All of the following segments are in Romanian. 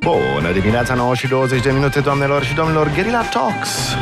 Bună dimineața, 9 și 20 de minute, doamnelor și domnilor, Guerilla Talks!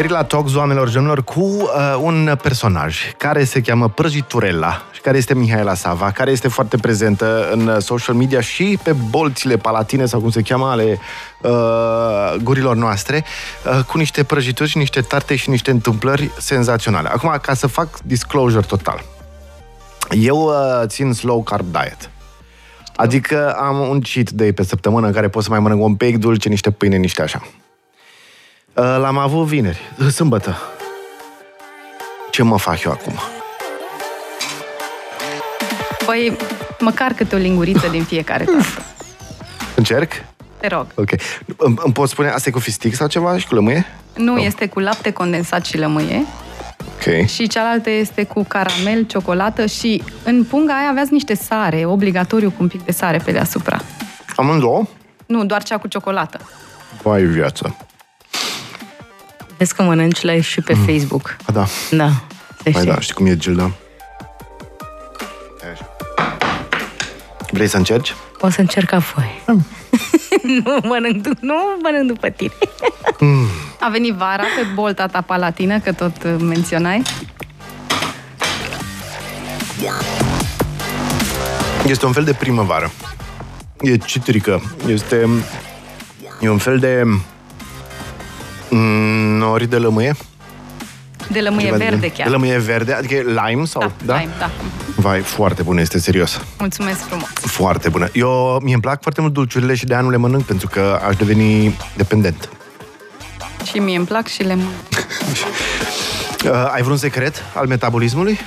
Guerilla Talks, oamenilor și domnilor, cu uh, un personaj care se cheamă Prăjiturella și care este Mihaela Sava, care este foarte prezentă în uh, social media și pe bolțile palatine sau cum se cheamă ale uh, gurilor noastre, uh, cu niște prăjituri și niște tarte și niște întâmplări senzaționale. Acum, ca să fac disclosure total, eu uh, țin slow carb diet. Adică am un cheat day pe săptămână în care pot să mai mănânc un pic dulce, niște pâine, niște așa. Uh, L-am avut vineri, sâmbătă. Ce mă fac eu acum? Păi, măcar câte o linguriță din fiecare tasă. Încerc? Te rog. Ok. Îmi, îmi poți spune, asta e cu fistic sau ceva și cu lămâie? Nu, este cu lapte condensat și lămâie Ok. și cealaltă este cu caramel, ciocolată și în punga aia aveați niște sare, obligatoriu cu un pic de sare pe deasupra. Amândouă? Nu, doar cea cu ciocolată. Vai viață. Vezi că mănânci live și pe Facebook. A, da. Da. Deci, Mai da, știi cum e Gilda? Hai așa. Vrei să încerci? O să încerc apoi. nu mănânc, du- nu mănânc după tine. A venit vara pe bolta ta palatină, că tot uh, menționai. Este un fel de primăvară. E citrică. Este... E un fel de... mm, Nori de lămâie? De lămâie Ceva de- verde chiar. De lămâie verde, adică e lime sau... Da, lime, da. Vai, foarte bună, este serios. Mulțumesc frumos. Foarte bună. Eu, mie îmi plac foarte mult dulciurile și de aia nu le mănânc, pentru că aș deveni dependent. Și mie îmi plac și le mănânc. Uh, ai vreun secret al metabolismului?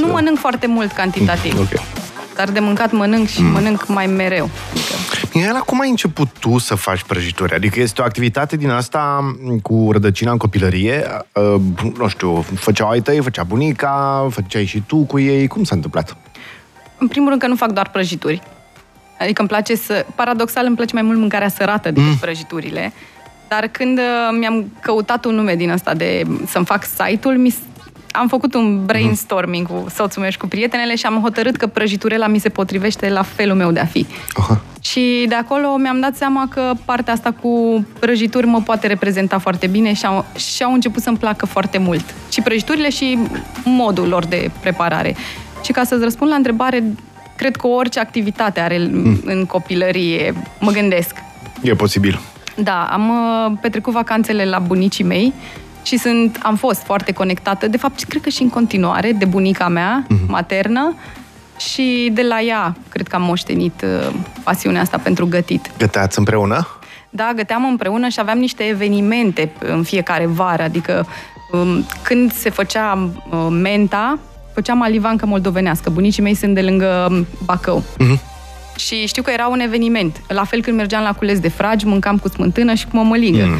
Nu mănânc foarte mult cantitativ, Ok. dar de mâncat mănânc și mănânc mai mereu. Adică, Mihaela, cum ai început tu să faci prăjituri? Adică este o activitate din asta cu rădăcina în copilărie? Uh, nu știu, făceau ai tăi, făcea bunica, făceai și tu cu ei. Cum s-a întâmplat? în primul rând că nu fac doar prăjituri. Adică îmi place să... Paradoxal îmi place mai mult mâncarea sărată decât mm. prăjiturile. Dar când uh, mi-am căutat un nume din ăsta de să-mi fac site-ul, mi s- am făcut un brainstorming cu soțul meu și cu prietenele și am hotărât că prăjiturela mi se potrivește la felul meu de a fi. Aha. Și de acolo mi-am dat seama că partea asta cu prăjituri mă poate reprezenta foarte bine și au, și au început să-mi placă foarte mult. Și prăjiturile și modul lor de preparare. Și ca să-ți răspund la întrebare, cred că orice activitate are mm. în copilărie, mă gândesc. E posibil. Da, am uh, petrecut vacanțele la bunicii mei și sunt, am fost foarte conectată, de fapt, cred că și în continuare, de bunica mea Mhm. maternă și de la ea, cred că am moștenit uh, pasiunea asta pentru gătit. Găteați împreună? Da, găteam împreună și aveam niște evenimente în fiecare vară, adică um, când se făcea uh, menta, făceam alivancă moldovenească. Bunicii mei sunt de lângă um, Bacău. Mhm. Și știu că era un eveniment. La fel când mergeam la cules de fragi, mâncam cu smântână și cu mămăligă. Mm.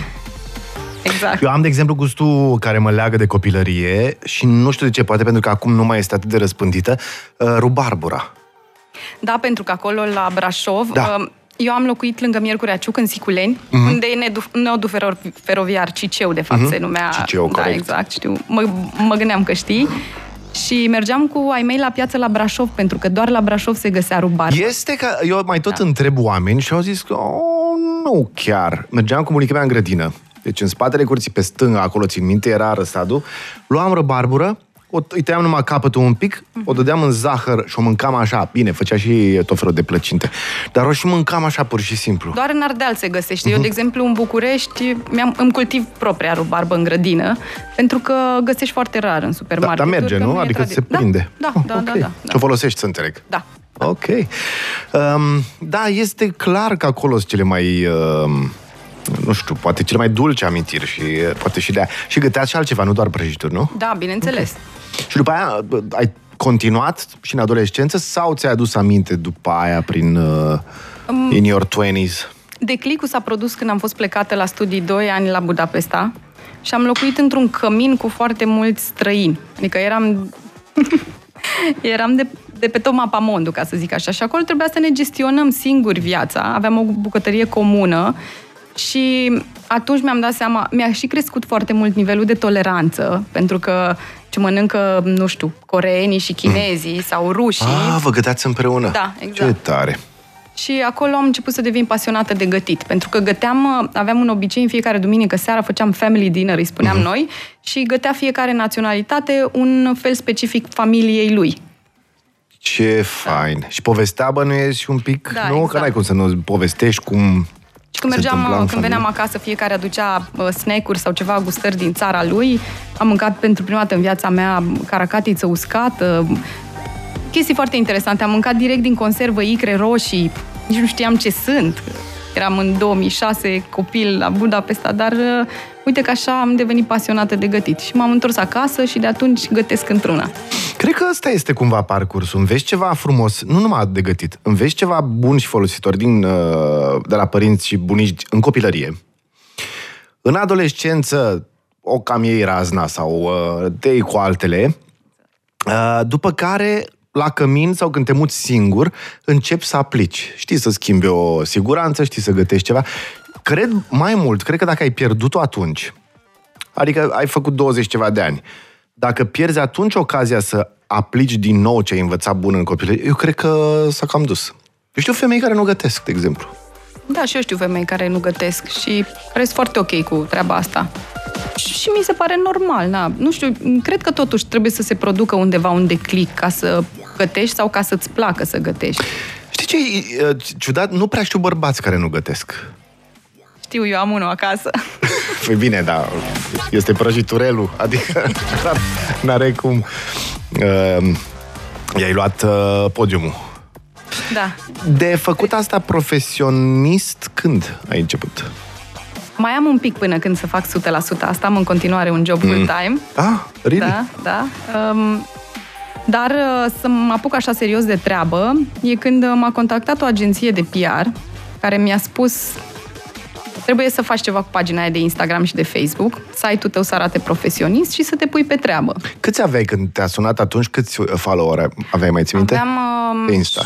Exact. Eu am, de exemplu, gustul care mă leagă de copilărie și nu știu de ce, poate pentru că acum nu mai este atât de răspândită, uh, rubarbura. Da, pentru că acolo, la Brașov, Da. um, eu am locuit lângă Miercurea Ciuc, în Siculeni, uh-huh. unde e nedu- nodul fero- feroviar Ciceu, de fapt, uh-huh. se numea. Ciceu, da, corect. exact, știu. Mă, mă gândeam că știi. Și mergeam cu ai mei la piață la Brașov, pentru că doar la Brașov se găsea rubar. Este că eu mai tot da. întreb oameni și au zis că oh, nu chiar. Mergeam cu bunica mea în grădină. Deci în spatele curții, pe stânga, acolo, țin minte, era răsadul. Luam răbarbură, o, îi tăiam numai capătul un pic, o dădeam în zahăr și o mâncam așa. Bine, făcea și tot felul de plăcinte. Dar o și mâncam așa, pur și simplu. Doar în Ardeal se găsește. Mhm. Eu, de exemplu, în București, mi-am, îmi cultiv propria rubarbă în grădină, pentru că găsești foarte rar în Da, supermarket. dar merge, nu? Adică se prinde. Da, Oh, da, ok. da, da, da, Și o folosești, să înțeleg. da. Ok. Um, da, este clar că acolo sunt cele mai... Um, nu știu, poate cele mai dulce amintiri și uh, poate și de aia. Și găteați și altceva, nu doar prăjituri, nu? Da, bineînțeles. Și după aia uh, ai continuat și în adolescență sau ți-ai adus aminte după aia prin uh, Um, in your 20s? Declicul s-a produs când am fost plecată la studii 2 ani la Budapesta și am locuit într-un cămin cu foarte mulți străini. Adică eram Eram de, de pe tot mapamondul, ca să zic așa. Și acolo trebuia să ne gestionăm singuri viața. Aveam o bucătărie comună și atunci mi-am dat seama, mi-a și crescut foarte mult nivelul de toleranță, pentru că ce mănâncă, nu știu, coreenii și chinezii sau rușii. Ah, vă găteați împreună. Da, exact. Ce tare. Și acolo am început să devin pasionată de gătit, pentru că găteam, aveam un obicei în fiecare duminică seara, făceam family dinner, îi spuneam uh-huh. noi, și gătea fiecare naționalitate un fel specific familiei lui. Ce fain. Și povestea bănuiesc un pic, Da, nu? exact. Că n-ai cum să nu povestești cum Și când se mergeam, întâmpla în când veneam familie. acasă, fiecare aducea uh, snack-uri sau ceva gustări din țara lui. Am mâncat pentru prima dată în viața mea caracatiță uscată, chestii foarte interesante. Am mâncat direct din conservă icre roșii, nici nu știam ce sunt. Eram în 2006 copil la Budapesta, dar uh, uite că așa am devenit pasionată de gătit. Și m-am întors acasă și de atunci gătesc într-una. Cred că ăsta este cumva parcursul. Înveți ceva frumos, nu numai de gătit, înveți ceva bun și folositor din, uh, de la părinți și bunici în copilărie. În adolescență o cam iei razna sau uh, te iei cu altele, uh, după care la cămin sau când te muți singur, începi să aplici. Știi să schimbi o siguranță, știi să gătești ceva. Cred mai mult, cred că dacă ai pierdut-o atunci, Adică ai făcut 20 ceva de ani. Dacă pierzi atunci ocazia să aplici din nou ce ai învățat bun în copilărie, eu cred că s-a cam dus. Eu știu femei care nu gătesc, de exemplu. Da, și eu știu femei care nu gătesc și care sunt foarte ok cu treaba asta. Și mi se pare normal, na. Nu știu, cred că totuși trebuie să se producă undeva un declic ca să gătești sau ca să-ți placă să gătești. Știi ce e e, ciudat? Nu prea știu bărbați care nu gătesc. Știu, eu am unul acasă. Păi bine, da, este prăjiturelul, adică n-are cum... Uh, i-ai luat uh, podiumul. Da. De făcut asta profesionist, când ai început? Mai am un pic până când să fac 100% asta, am în continuare un job full-time. Ah, really? Da, da. Um, dar uh, să mă apuc așa serios de treabă e când uh, m-a contactat o agenție de PR care mi-a spus trebuie să faci ceva cu pagina aia de Instagram și de Facebook, site-ul tău să arate profesionist și să te pui pe treabă. Câți aveai când te-a sunat atunci? Câți follower aveai, mai ții minte? Aveam um, Pe Insta.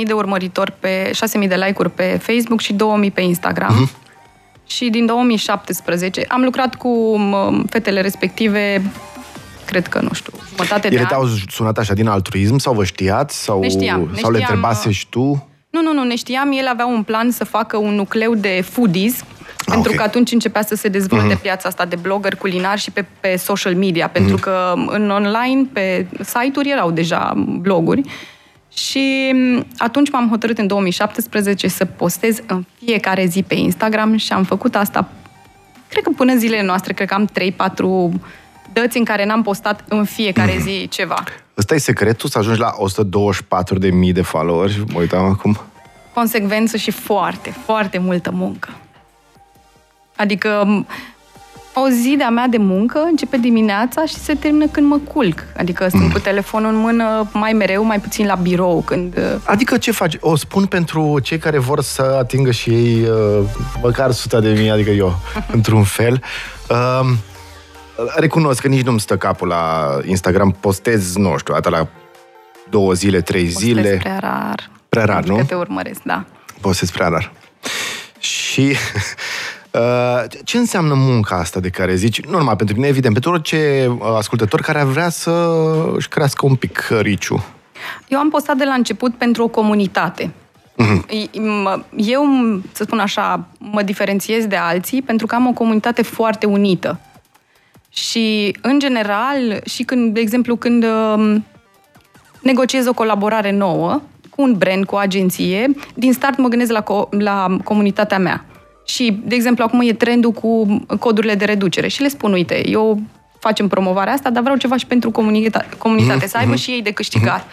6.000 de urmăritori pe 6.000 de like-uri pe Facebook și 2.000 pe Instagram. Mhm. Și din 2017 am lucrat cu um, fetele respective cred că, nu știu, jumătate de Ele ani. te-au sunat așa din altruism sau vă știați? Sau, Ne știam, ne sau le știam, întrebase uh, și tu? Nu, nu, nu, ne știam, el avea un plan să facă un nucleu de foodies, pentru ok. că atunci începea să se dezvolte piața asta de blogger culinar și pe, pe social media, pentru că în online, pe site-uri erau deja bloguri. Și m, atunci m-am hotărât în 2017 să postez în fiecare zi pe Instagram și am făcut asta, cred că până zilele noastre, cred că am 3-4 dăți în care n-am postat în fiecare zi ceva. Ăsta e secretul să ajungi la 124.000 de followeri? Mă uitam acum. consecvență și foarte, foarte multă muncă. Adică m, o zi de-a mea de muncă începe dimineața și se termină când mă culc. Adică stând cu telefonul în mână mai mereu, mai puțin la birou. Când... uh, Adică ce faci? O spun pentru cei care vor să atingă și ei uh, măcar 100 de mii, adică eu, într-un fel. Uh, recunosc că nici nu-mi stă capul la Instagram, postez, nu știu, atât la două zile, trei postez zile. prea rar. Prea rar, Adică nu? te urmăresc, da. Postez prea rar. Și uh, ce înseamnă munca asta de care zici? Nu numai pentru mine, evident, pentru orice uh, ascultător care ar vrea să își crească un pic uh, riciu. Eu am postat de la început pentru o comunitate. I- mă- Eu, să spun așa, mă diferențiez de alții pentru că am o comunitate foarte unită. Și, în general, și când, de exemplu, când um, negociez o colaborare nouă cu un brand, cu o agenție, din start mă gândesc la, co- la comunitatea mea. Și, de exemplu, acum e trendul cu codurile de reducere și le spun, uite, eu facem promovarea asta, dar vreau ceva și pentru comunita- comunitate, să aibă și ei de câștigat.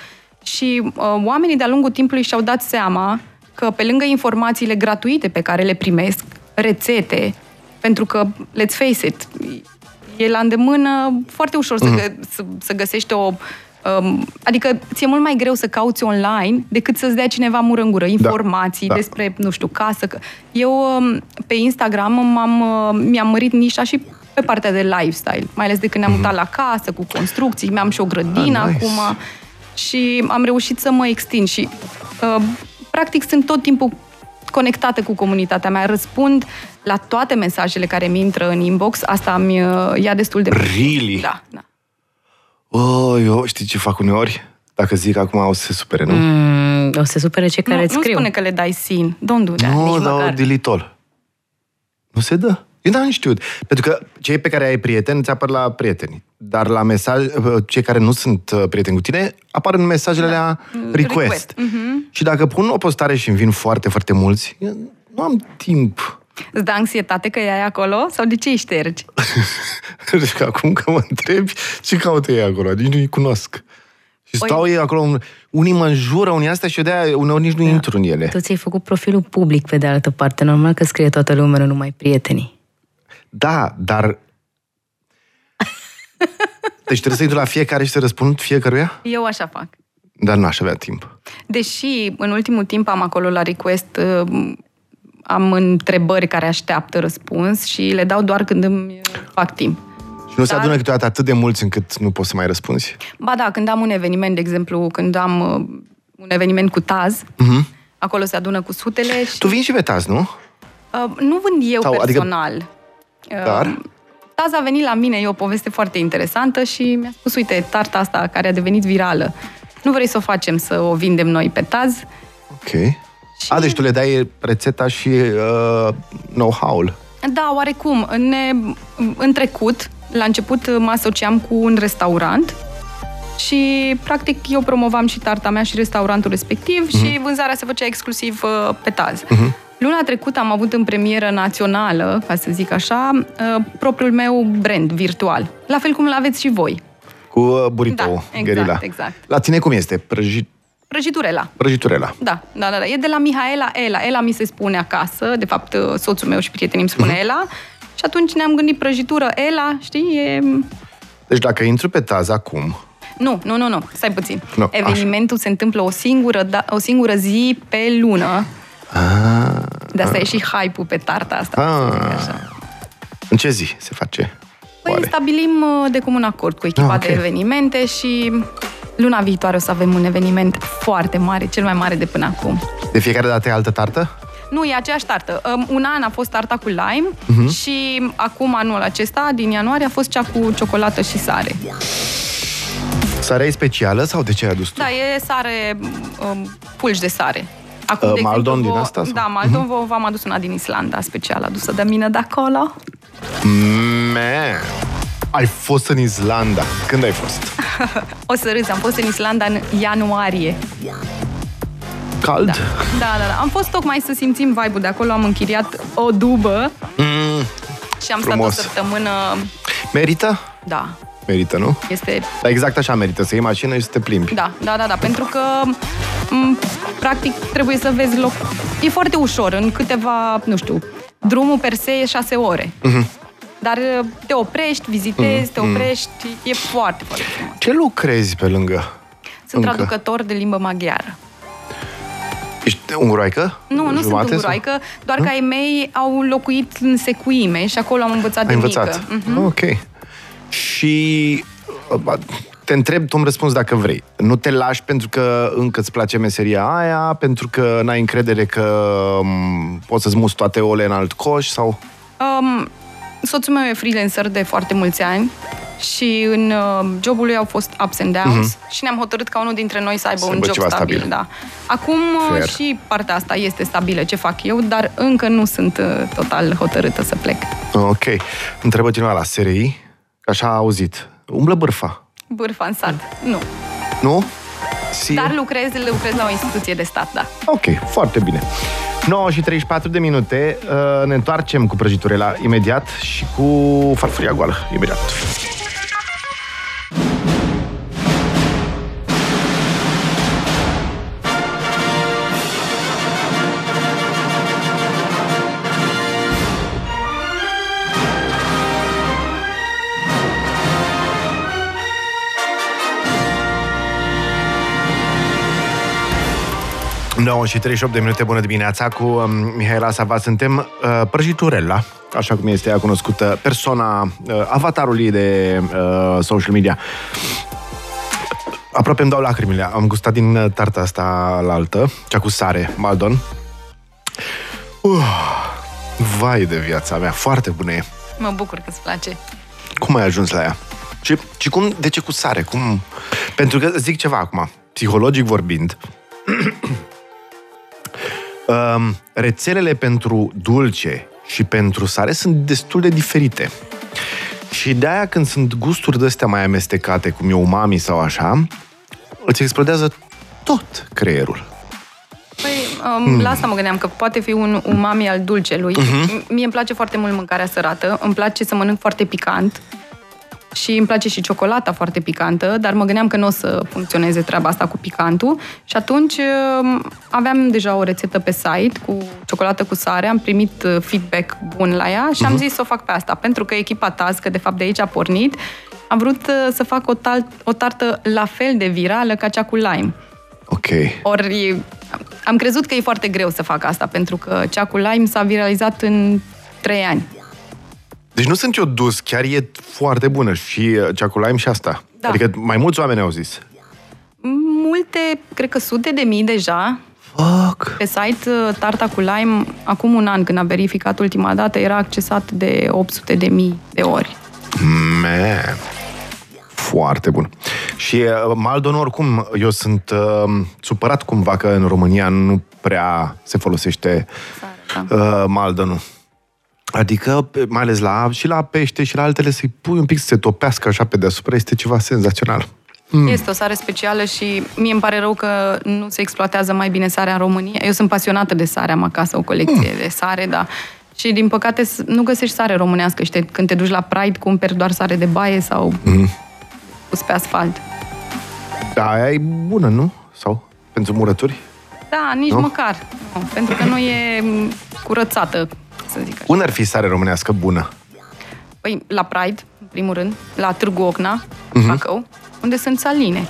Și uh, oamenii de-a lungul timpului și-au dat seama că pe lângă informațiile gratuite pe care le primesc, rețete, pentru că, let's face it, e la îndemână foarte ușor să, gă- să, să găsești o... Um, adică ți-e mult mai greu să cauți online decât să-ți dea cineva mură în gură informații da. despre, nu știu, casă. Că... Eu um, pe Instagram m-am, uh, mi-am mărit nișa și pe partea de lifestyle, mai ales de când ne-am mutat la casă, cu construcții, mi-am și o grădină Ah, nice. acum și am reușit să mă extind și uh, practic sunt tot timpul conectată cu comunitatea mea, răspund la toate mesajele care mi intră în inbox, asta mi uh, ia destul de... Really? Da, da. Oh, eu știi ce fac uneori? Dacă zic acum o să se supere, nu? Mm, o să se supere cei care nu, îți nu scriu. spune că le dai sin. Don't do that. nu, nici dau măcar. delete all. Nu se dă. Eu n-am știut. Pentru că cei pe care ai prieteni îți apar la prieteni. Dar la mesaj, cei care nu sunt uh, prieteni cu tine, apar în mesajele la request. request. Mhm. Și dacă pun o postare și îmi vin foarte, foarte mulți, eu nu am timp. Îți dă anxietate că e ai acolo? Sau de ce îi ștergi? Deci că acum că mă întrebi, ce caută ei acolo? Nici nu-i cunosc. Și Păi- stau ei acolo, unii mă înjură, unii astea și eu de-aia uneori nici nu intru în ele. Tu ți-ai făcut profilul public pe de altă parte. Normal că scrie toată lumea, nu numai prietenii. Da, dar... Deci trebuie să intru la fiecare și să răspund fiecăruia? Eu așa fac. Dar n-aș avea timp. Deși în ultimul timp am acolo la request uh, am întrebări care așteaptă răspuns și le dau doar când îmi uh, fac timp. Și nu se Dar- adună câteodată atât de mulți încât nu poți să mai răspunzi? Ba da, când am un eveniment, de exemplu, când am uh, un eveniment cu Taz, Mhm. acolo se adună cu sutele și... Tu vin și pe taz, nu? Uh, nu vând eu Sau, adică- personal. Uh, Dar? Taz a venit la mine, e o poveste foarte interesantă și mi-a spus, uite, tarta asta care a devenit virală, nu vrei să o facem să o vindem noi pe Taz? Ok. A, deci tu le dai rețeta și uh, know-how-ul. Da, oarecum. Ne, în trecut, la început mă asociam cu un restaurant și, practic, eu promovam și tarta mea și restaurantul respectiv Mhm. și vânzarea se făcea exclusiv uh, pe Taz. Luna trecută am avut în premieră națională, ca să zic așa, uh, propriul meu brand virtual. La fel cum îl aveți și voi. Cu uh, burrito, Da, exact, gherila. exact. La tine cum este? Prăji... Prăjiturela. Prăjiturela. Da, da, da, da. E de la Mihaela Ela. Ela mi se spune acasă, de fapt uh, soțul meu și prietenii îmi spune Ela. Și atunci ne-am gândit prăjitură Ela, știi, e Deci dacă intru pe taz acum, Nu, nu, nu, nu, stai puțin. Nu, Evenimentul se întâmplă o singură, da, o singură zi pe lună. Ah, De asta e și hype-ul pe tarta asta. Ah. să zic așa. în ce zi se face? Păi Oare? stabilim uh, de comun acord cu echipa Ah, ok. de evenimente și luna viitoare o să avem un eveniment foarte mare, cel mai mare de până acum. De fiecare dată e altă tartă? Nu, e aceeași tartă. Um, Un an a fost tarta cu lime Mhm. și acum anul acesta, din ianuarie, a fost cea cu ciocolată și sare. Sarea e specială sau de ce ai adus tu? Da, e sare, um, pulci de sare. Acum, Uh, de Maldon exemplu, din vă- asta, sau? Mhm. Da, Maldon uh-huh. v-am adus una din Islanda, special adusă de mine de acolo. Man, ai fost în Islanda. Când ai fost? O să râzi, am fost în Islanda în ianuarie. Cald? Da, da, da. da. Am fost tocmai să simțim vibe-ul de acolo, am închiriat o dubă Mm, și am Frumos. stat o săptămână... merită? Da, Merită, nu? este Dar exact așa merită, să iei mașină și să te plimbi. Da, da, da, da, pentru că m, practic trebuie să vezi loc. E foarte ușor, în câteva, nu știu, drumul per se e șase ore. Mhm. Dar uh, te oprești, vizitezi, te oprești, e foarte, foarte frumos. Ce lucrezi pe lângă? Sunt Încă. traducător de limbă maghiară. Ești unguroaică? Nu, nu Jumate sunt sau? unguroaică, doar că ai mei au locuit în secuime și acolo am învățat Ai de învățat. mică. Mhm. Ok. Și uh, te întreb, tu îmi răspunzi dacă vrei. Nu te lași pentru că încă îți place meseria aia, pentru că n-ai încredere că um, poți să-ți muți toate ole în alt coș sau... Um, soțul meu e freelancer de foarte mulți ani și în uh, jobul lui au fost ups and downs uh-huh. și ne-am hotărât ca unul dintre noi să aibă Mhm. Să un aibă job ceva stabil. stabil. Da. Acum uh, Fair. și partea asta este stabilă, ce fac eu, dar încă nu sunt uh, total hotărâtă să plec. Ok. Întrebă cineva la SRI, că așa a auzit. Umblă bârfa, Bârfa în sat, nu. nu? Si? Dar lucrez, lucrez la o instituție de stat, da. Ok, foarte bine. 9 și 34 de minute, uh, ne întoarcem cu prăjiturela imediat și cu farfuria goală imediat. 9 și 38 de minute, bună dimineața, cu um, Mihaela Sava. Suntem uh, prăjiturella, așa cum este ea cunoscută, persoana, uh, avatarul ei de uh, social media. Aproape îmi dau lacrimile. Am gustat din uh, tarta asta la altă, cea cu sare, Maldon. Uh, vai de viața mea, foarte bună e. Mă bucur că îți place. Cum ai ajuns la ea? Și, și cum, de ce cu sare? Cum? Pentru că zic ceva acum, psihologic vorbind, um, rețelele pentru dulce și pentru sare sunt destul de diferite. Și de-aia când sunt gusturi de astea mai amestecate, cum e umami sau așa, îți explodează tot creierul. Păi, um, mm. la asta mă gândeam, că poate fi un umami al dulcelui. Uh-huh. Mie îmi place foarte mult mâncarea sărată, îmi place să mănânc foarte picant și îmi place și ciocolata foarte picantă, dar mă gândeam că nu o să funcționeze treaba asta cu picantul și atunci um, aveam deja o rețetă pe site cu ciocolată cu sare, am primit uh, feedback bun la ea și uh-huh. am zis să o fac pe asta, pentru că echipa Taz, că de fapt de aici a pornit, am vrut uh, să fac o, tal- o tartă la fel de virală ca cea cu lime. Ok. Ori am crezut că e foarte greu să fac asta, pentru că cea cu lime s-a viralizat în trei ani. Deci nu sunt eu dus, chiar e foarte bună și uh, cea cu lime și asta. Da. Adică mai mulți oameni au zis. Multe, cred că sute de mii deja. Fuck. Pe site, uh, tarta cu lime, acum un an, când am verificat ultima dată, era accesat de 800 de mii de ori. Man. Foarte bun. Și uh, Maldon, oricum, eu sunt uh, supărat cumva că în România nu prea se folosește Sare, da. uh, Maldonul. Adică, mai ales la și la pește și la altele, să-i pui un pic să se topească așa pe deasupra, este ceva senzațional. Mm. Este o sare specială și mie îmi pare rău că nu se exploatează mai bine sarea în România. Eu sunt pasionată de sare, am acasă o colecție mm. de sare, da. Și din păcate nu găsești sare românească. Și te, când te duci la Pride, cumperi doar sare de baie sau mm. pus pe asfalt. Da, aia e bună, nu? Sau pentru murături? Da, nici Nu? nu? măcar. Nu, pentru că nu e m, curățată, să zic așa. Unde ar fi sare românească bună? Păi, la Pride, în primul rând, la Târgu Ocna, uh-huh. Bacău, unde sunt saline.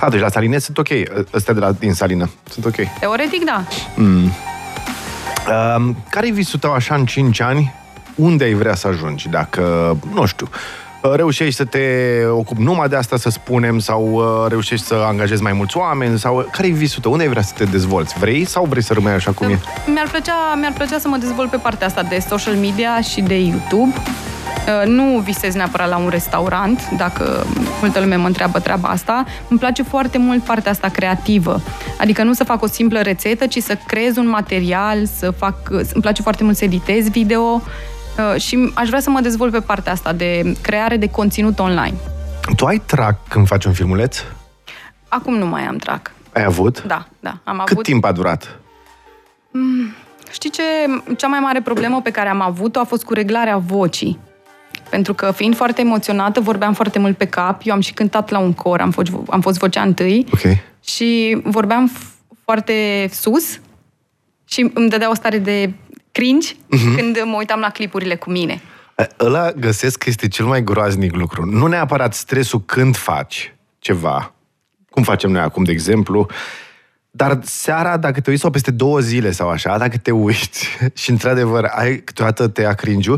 A, deci la saline sunt ok. Ăstea de la, din salină sunt ok. Teoretic, da. Um, care-i visul tău așa în 5 ani? Unde ai vrea să ajungi? Dacă, nu știu, reușești să te ocupi numai de asta, să spunem, sau uh, reușești să angajezi mai mulți oameni, sau care-i visul tău? Unde ai vrea să te dezvolți? Vrei sau vrei să rămâi așa cum e? Mi-ar plăcea, mi-ar plăcea să mă dezvolt pe partea asta de social media și de YouTube. Uh, Nu visez neapărat la un restaurant, dacă multă lume mă întreabă treaba asta. Îmi place foarte mult partea asta creativă. Adică nu să fac o simplă rețetă, ci să creez un material, să fac... Îmi place foarte mult să editez video uh, și aș vrea să mă dezvolt pe partea asta de creare de conținut online. Tu ai trac când faci un filmuleț? Acum nu mai am trac. Ai avut? Da, da. Am Cât avut... timp a durat? Știi ce? Cea mai mare problemă pe care am avut-o a fost cu reglarea vocii. Pentru că, fiind foarte emoționată, vorbeam foarte mult pe cap. Eu am și cântat la un cor, am fost, am fost vocea întâi. Ok. Și vorbeam f- foarte sus și îmi dădea o stare de cringe uh-huh. când mă uitam la clipurile cu mine. Ăla găsesc că este cel mai groaznic lucru. Nu neapărat stresul când faci ceva, cum facem noi acum, de exemplu, dar seara, dacă te uiți sau peste două zile sau așa, dacă te uiți și într-adevăr ai câteodată te ia cringe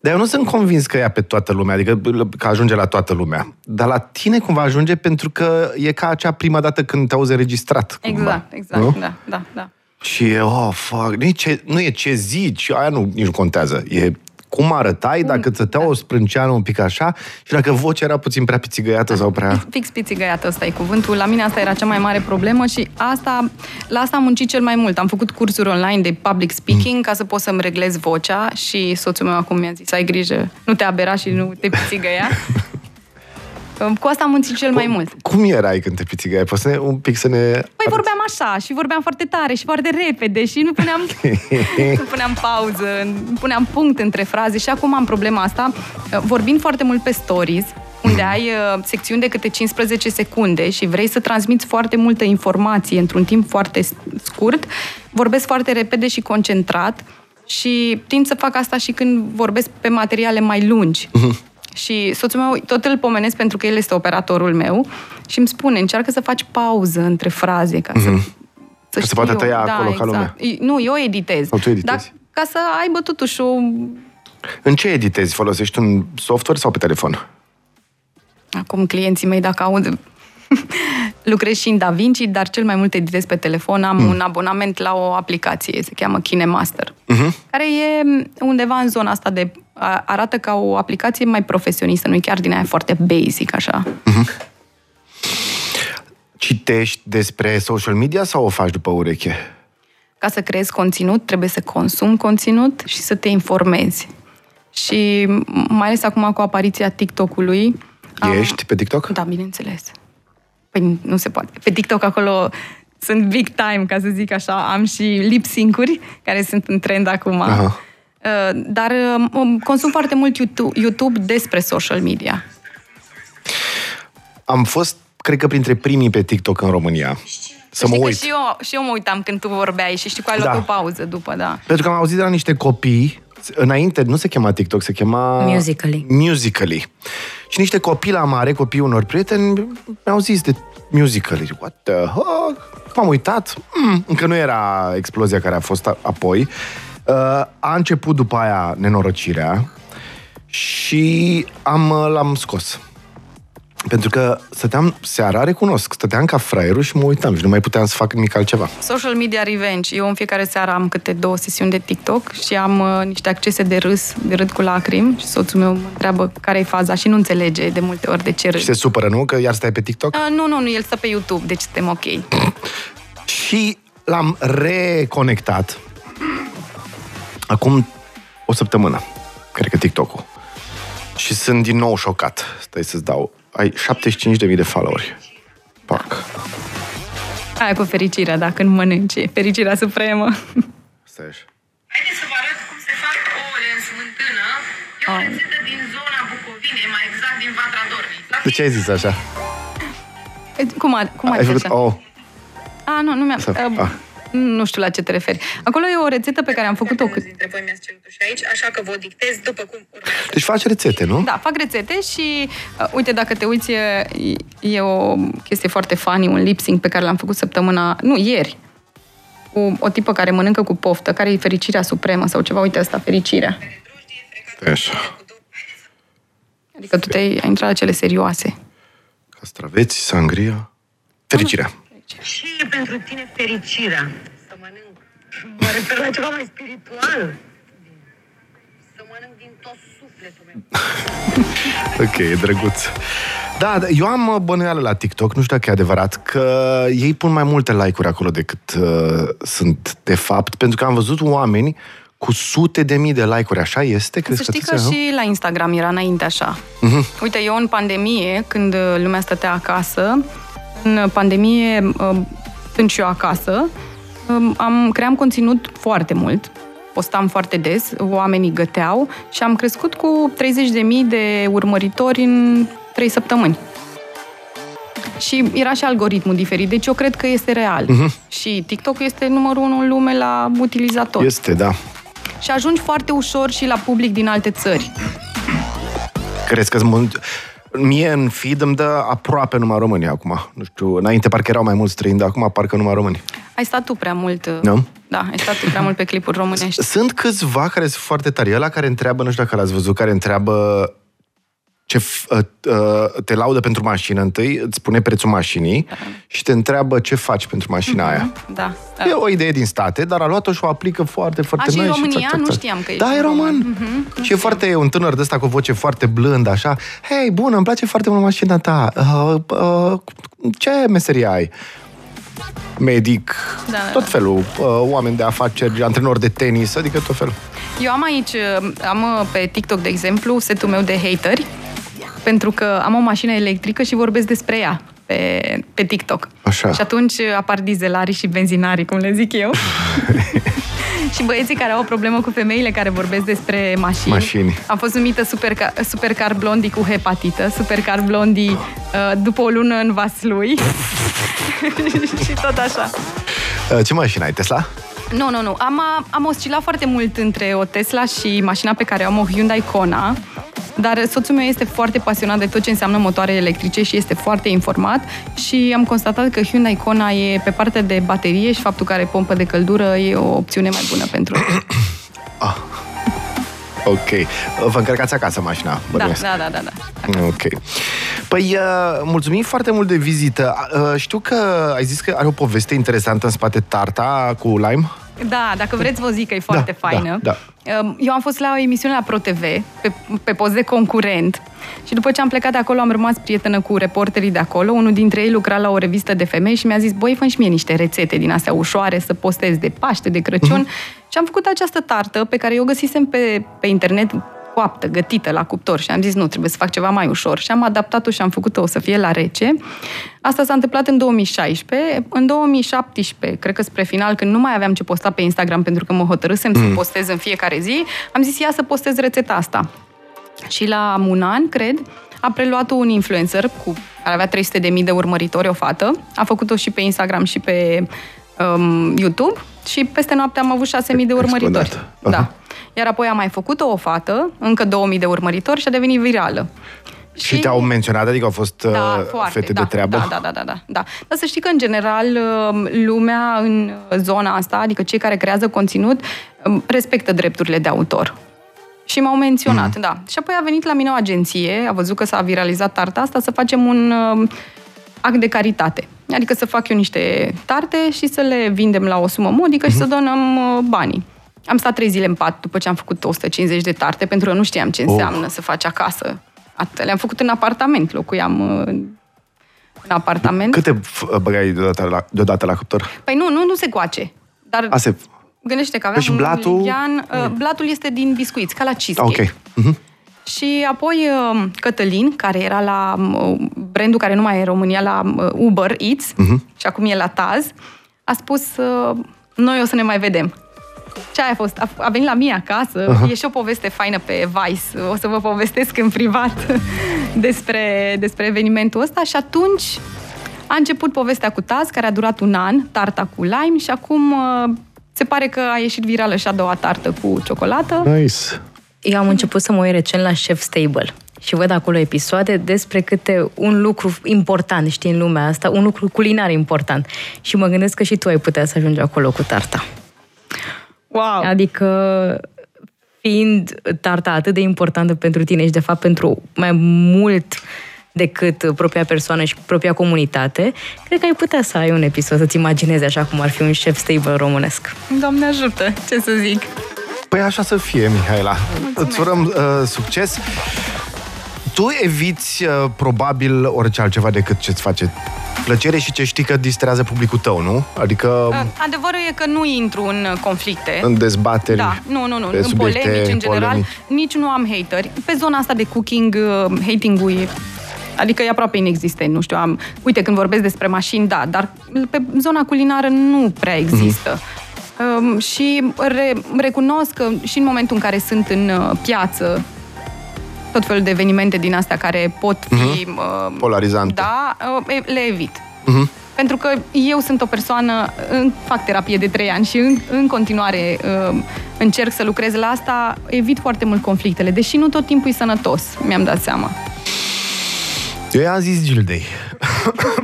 dar eu nu sunt convins că ia pe toată lumea, adică că ajunge la toată lumea. Dar la tine cumva ajunge pentru că e ca acea prima dată când te auzi înregistrat. Cumva, Exact, exact, nu? da, da, da. Și e, oh, fuck, nu e ce, nu e ce zici, aia nu, nici nu contează. E cum arătai, dacă ți-tea o sprânceană un pic așa și dacă vocea era puțin prea pițigăiată sau prea... Fix pițigăiată, ăsta e cuvântul. La mine asta era cea mai mare problemă și asta, la asta am muncit cel mai mult. Am făcut cursuri online de public speaking mm. ca să pot să-mi reglez vocea și soțul meu acum mi-a zis, ai grijă, nu te abera și nu te pițigăia. Cu asta am muncit cel mai mult. Cum erai când te pițigăiai? Poți să ne, un pic să ne... Păi vorbeam așa și vorbeam foarte tare și foarte repede și nu puneam, nu puneam pauză, nu puneam punct între fraze și acum am problema asta. Vorbind foarte mult pe stories, unde ai uh, secțiuni de câte 15 secunde și vrei să transmiți foarte multă informație într-un timp foarte s- scurt, vorbesc foarte repede și concentrat și tind să fac asta și când vorbesc pe materiale mai lungi. Și soțul meu, tot îl pomenesc pentru că el este operatorul meu și îmi spune, încearcă să faci pauză între fraze ca să, să se știu. poate tăia da, acolo ca exact. lumea. E- Nu, eu editez. Sau tu editezi? Dar ca să aibă totuși o... În ce editezi? Folosești un software sau pe telefon? Acum clienții mei, dacă aud... Lucrez și în DaVinci, dar cel mai mult editez pe telefon. Am Mm. un abonament la o aplicație, se cheamă KineMaster, Mhm. care e undeva în zona asta de... a- arată ca o aplicație mai profesionistă, nu e chiar din aia foarte basic, așa. Citești despre social media sau o faci după ureche? Ca să creezi conținut, trebuie să consumi conținut și să te informezi. Și mai ales acum cu apariția TikTok-ului... am- Ești pe TikTok? Da, bineînțeles. Păi nu se poate. Pe TikTok acolo sunt big time, ca să zic așa. Am și lip sync-uri, care sunt în trend acum. Aha. Uh, Dar uh, consum foarte mult YouTube, YouTube despre social media. Am fost, cred că, printre primii pe TikTok în România. Să mă știi uit. că și eu, și eu mă uitam când tu vorbeai și știu că ai Da. luat o pauză după, da. Pentru că am auzit de la niște copii, înainte nu se chema TikTok, se chema... Musical.ly. Musical.ly. Și niște copii la mare, copii unor prieteni, mi-au zis de Musical.ly. What the fuck? M-am uitat. Mm, încă nu era explozia care a fost a- apoi. Uh, a început după aia nenorocirea și am, uh, l-am scos. Pentru că stăteam seara, recunosc, stăteam ca fraierul și mă uitam și nu mai puteam să fac nimic altceva. Social media revenge. Eu în fiecare seară am câte două sesiuni de TikTok și am uh, niște accese de râs, de râd cu lacrimi și soțul meu mă întreabă care e faza și nu înțelege de multe ori de ce Și râd. se supără, nu? Că iar stai pe TikTok? Uh, nu, nu, nu, el stă pe YouTube, deci suntem ok. Și l-am reconectat acum o săptămână, cred că TikTok-ul. Și sunt din nou șocat. Stai să-ți dau. Ai 75.000 de followeri. Pac. Aia cu fericirea, da, când mănânci, e fericirea supremă. Stai așa. Haideți să vă arăt cum se fac ouăle în smântână. E o Au. rețetă din zona Bucovinei, mai exact din Vatra Dornița. De ce ai zis așa? Cum, a, cum ai adică făcut... așa? Oh, A, nu, nu mi-am... Să- Uh, ah. Nu știu la ce te referi. Acolo e o rețetă pe care am făcut-o cât... Dintre voi mi-ați cerut-o și aici, așa că vă o dictez după cum urmează. deci faci rețete, nu? Da, fac rețete și, uh, uite, dacă te uiți, e, e o chestie foarte funny, un lip sync pe care l-am făcut săptămâna, nu, ieri, cu o tipă care mănâncă cu poftă, care e fericirea supremă sau ceva, uite asta, fericirea. Stai așa. Adică tu te-ai ai intrat la cele serioase. Castraveți, sangria. Fericirea. Ce e pentru tine fericirea? Să mănânc. Mă refer la ceva mai spiritual. Să mănânc din tot sufletul meu. Ok, e drăguț. Da, da, eu am uh, bănuială la TikTok, nu știu dacă e adevărat, că ei pun mai multe like-uri acolo decât uh, sunt de fapt, pentru că am văzut oameni cu sute de mii de like-uri. Așa este? Crezi Să știi că Tăția, nu? și la Instagram era înainte așa. Mhm. Uite, eu în pandemie, când uh, lumea stătea acasă, în pandemie, uh, stând și eu acasă, um, am cream conținut foarte mult. Postam foarte des, oamenii găteau și am crescut cu 30.000 de urmăritori în 3 săptămâni. Și era și algoritmul diferit, deci eu cred că este real. Și TikTok este numărul unu în lume la utilizator. Este, da. Și ajungi foarte ușor și la public din alte țări. Crezi că Mie în feed îmi dă aproape numai România acum. Nu știu, înainte parcă erau mai mulți străini, dar acum parcă numai români. Ai stat tu prea mult... uh, Nu? Da, ai stat tu prea mult pe clipuri românești. Sunt câțiva care sunt foarte tari. Ăla care întreabă, nu știu dacă l-ați văzut, care întreabă ce f- uh, uh, te laudă pentru mașină întâi, îți spune prețul mașinii și te întreabă ce faci pentru mașina aia. Da. E o idee din state, dar a luat-o și o aplică foarte, foarte A, și în nice România? țac, țac, Nu țac. știam că e Da, și e român. român. Și e foarte, un tânăr de ăsta cu o voce foarte blândă, așa. Hei, bună, îmi place foarte mult mașina ta. Uh, uh, ce meserie ai? Medic, Da, da, tot da. felul, uh, oameni de afaceri, antrenori de tenis, adică tot felul. Eu am aici, uh, am uh, pe TikTok, de exemplu, setul meu de hateri, pentru că am o mașină electrică și vorbesc despre ea pe, pe TikTok. Așa. Și atunci uh, apar dizelarii și benzinarii, cum le zic eu. și băieții care au o problemă cu femeile care vorbesc despre mașini. Mașini. Am fost numită supercar, supercar blondie cu hepatită, supercar blondie uh, după o lună în Vaslui. și tot așa. Uh, ce mașină ai, Tesla? Nu, nu, nu. Am, am oscilat foarte mult între o Tesla și mașina pe care o am, o Hyundai Kona. Dar soțul meu este foarte pasionat de tot ce înseamnă motoare electrice și este foarte informat și am constatat că Hyundai Kona e pe partea de baterie și faptul că are pompă de căldură e o opțiune mai bună pentru el. Ah. Ok. Vă încărcați acasă mașina, Da, bănuiesc. da, da, da, da. Ok. Păi, uh, mulțumim foarte mult de vizită. Uh, știu că ai zis că are o poveste interesantă în spate tarta cu lime. Da, dacă vreți vă zic că e foarte Da, faină. da, Eu am fost la o emisiune la ProTV, pe, pe post de concurent, și după ce am plecat de acolo am rămas prietenă cu reporterii de acolo. Unul dintre ei lucra la o revistă de femei și mi-a zis, băi, fă și mie niște rețete din astea ușoare să postez de Paște, de Crăciun. Și am făcut această tartă pe care eu o găsisem pe, pe internet coaptă, gătită la cuptor și am zis nu, trebuie să fac ceva mai ușor și am adaptat-o și am făcut-o să fie la rece. Asta s-a întâmplat în 2016. În 2017, cred că spre final, când nu mai aveam ce posta pe Instagram pentru că mă hotărâsem să postez în fiecare zi, am zis ia să postez rețeta asta. Și la un an, cred, a preluat un influencer cu, care avea 300.000 de urmăritori, o fată. A făcut-o și pe Instagram și pe um, YouTube și peste noapte am avut 6.000 de urmăritori. Explodat. Aha. Da. Iar apoi am mai făcut-o o fată, încă 2.000 de urmăritori și a devenit virală. Și, te-au menționat, adică au fost uh, da, foarte, fete da, de treabă? Da, da, da, da, da, da. Dar să știi că, în general, um, lumea în zona asta, adică cei care creează conținut, um, respectă drepturile de autor. Și m-au menționat, mm. da. Și apoi a venit la mine o agenție, a văzut că s-a viralizat tarta asta, să facem un um, act de caritate. Adică să fac eu niște tarte și să le vindem la o sumă modică și să donăm uh, banii. Am stat trei zile în pat după ce am făcut 150 de tarte, pentru că nu știam ce înseamnă să faci acasă. Atât. Le-am făcut în apartament, locuiam uh, în apartament. Câte f- băgai deodată la, deodată la cuptor? Păi nu, nu, nu se coace. Dar A, se... gândește că aveam Păi și un blatul? milian, uh, blatul este din biscuiți, ca la cheesecake. Ok. Mhm. Și apoi uh, Cătălin, care era la uh, brandul care nu mai e în România, la uh, Uber Eats, Mhm. și acum e la Taz, a spus, uh, noi o să ne mai vedem. Ce aia a fost? A, a venit la mine acasă, uh-huh. e și o poveste faină pe Vice, o să vă povestesc în privat despre, despre evenimentul ăsta și atunci a început povestea cu Taz, care a durat un an, tarta cu lime și acum uh, se pare că a ieșit virală și a doua tartă cu ciocolată. Nice. Eu am început să mă uit recent la Chef Stable și văd acolo episoade despre câte un lucru important, știi, în lumea asta, un lucru culinar important. Și mă gândesc că și tu ai putea să ajungi acolo cu tarta. Wow! Adică, fiind tarta atât de importantă pentru tine și, de fapt, pentru mai mult decât propria persoană și propria comunitate, cred că ai putea să ai un episod, să-ți imaginezi așa cum ar fi un chef stable românesc. Doamne ajută, ce să zic. Păi așa să fie, Mihaela. Mulțumesc. Îți urăm uh, succes. Tu eviți uh, probabil orice altceva decât ce-ți face plăcere și ce știi că distrează publicul tău, nu? Adică Adevărul e că nu intru în conflicte. în dezbateri, Da, nu, nu, nu. pe În subiecte polemici, în general, polemici. nici nu am hateri. Pe zona asta de cooking, uh, hating-ul e Adică e aproape inexistent, nu știu, am... Uite, când vorbesc despre mașini, da, dar pe zona culinară nu prea există. Mhm. Um, și re, recunosc că și în momentul în care sunt în uh, piață, tot felul de evenimente din astea care pot fi... uh, Polarizante. Da, uh, e- le evit. Mhm. Pentru că eu sunt o persoană, în- fac terapie de trei ani și în, în continuare uh, încerc să lucrez la asta, evit foarte mult conflictele, deși nu tot timpul e sănătos, mi-am dat seama. Eu i-am zis Gildei.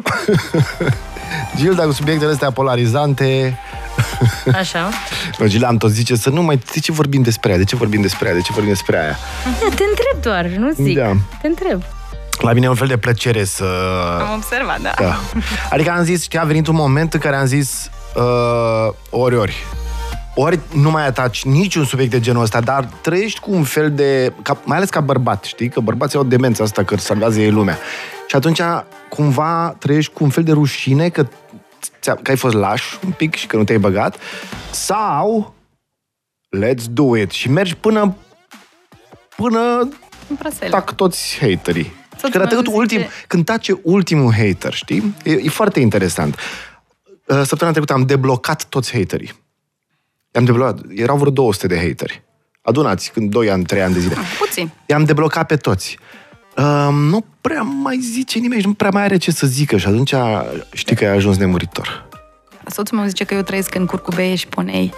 Gilda cu subiectele astea polarizante. Așa? No, Gilda am tot zice să nu mai... De ce vorbim despre aia? De ce vorbim despre aia? De ce vorbim despre aia? Da, te întreb doar, nu zic. Da. Te întreb. La mine e un fel de plăcere să... Am observat, da. Da. Adică am zis, știi, a venit un moment în care am zis uh, ori, ori. Ori nu mai ataci niciun subiect de genul ăsta, dar trăiești cu un fel de... Ca, mai ales ca bărbat, știi? Că bărbații au demența asta, că salvează ei lumea. Și atunci, cumva, trăiești cu un fel de rușine că, ți-a- că ai fost laș un pic și că nu te-ai băgat. Sau, let's do it. Și mergi până până În prăsele. tac toți haterii. Soțul Când, a meu tăcut zice- ultim, când tace ultimul hater, știi? E, e foarte interesant. Uh, Săptămâna trecută am deblocat toți haterii. I-am deblocat. Erau vreo 200 de hateri. Adunați, când 2 ani, 3 ani de zile. Puțin. I-am deblocat pe toți. Uh, nu prea mai zice nimeni și nu prea mai are ce să zică și atunci știi că ai ajuns nemuritor. Soțul meu zice că eu trăiesc în curcubeie și ponei.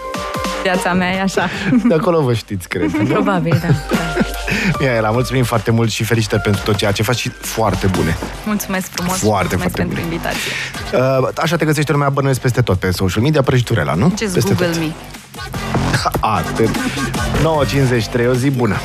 Viața mea e așa. De acolo vă știți, cred. nu? Probabil, da. da. Mihaela, mulțumim foarte mult și felicitări pentru tot ceea ce faci și foarte bune. Mulțumesc frumos Foarte, și mulțumesc foarte pentru bune. invitație. Uh, așa te găsește lumea bănuiesc peste tot pe social media, prăjiturela, nu? Just peste Google tot. me. Atât. 9.53, o zi bună.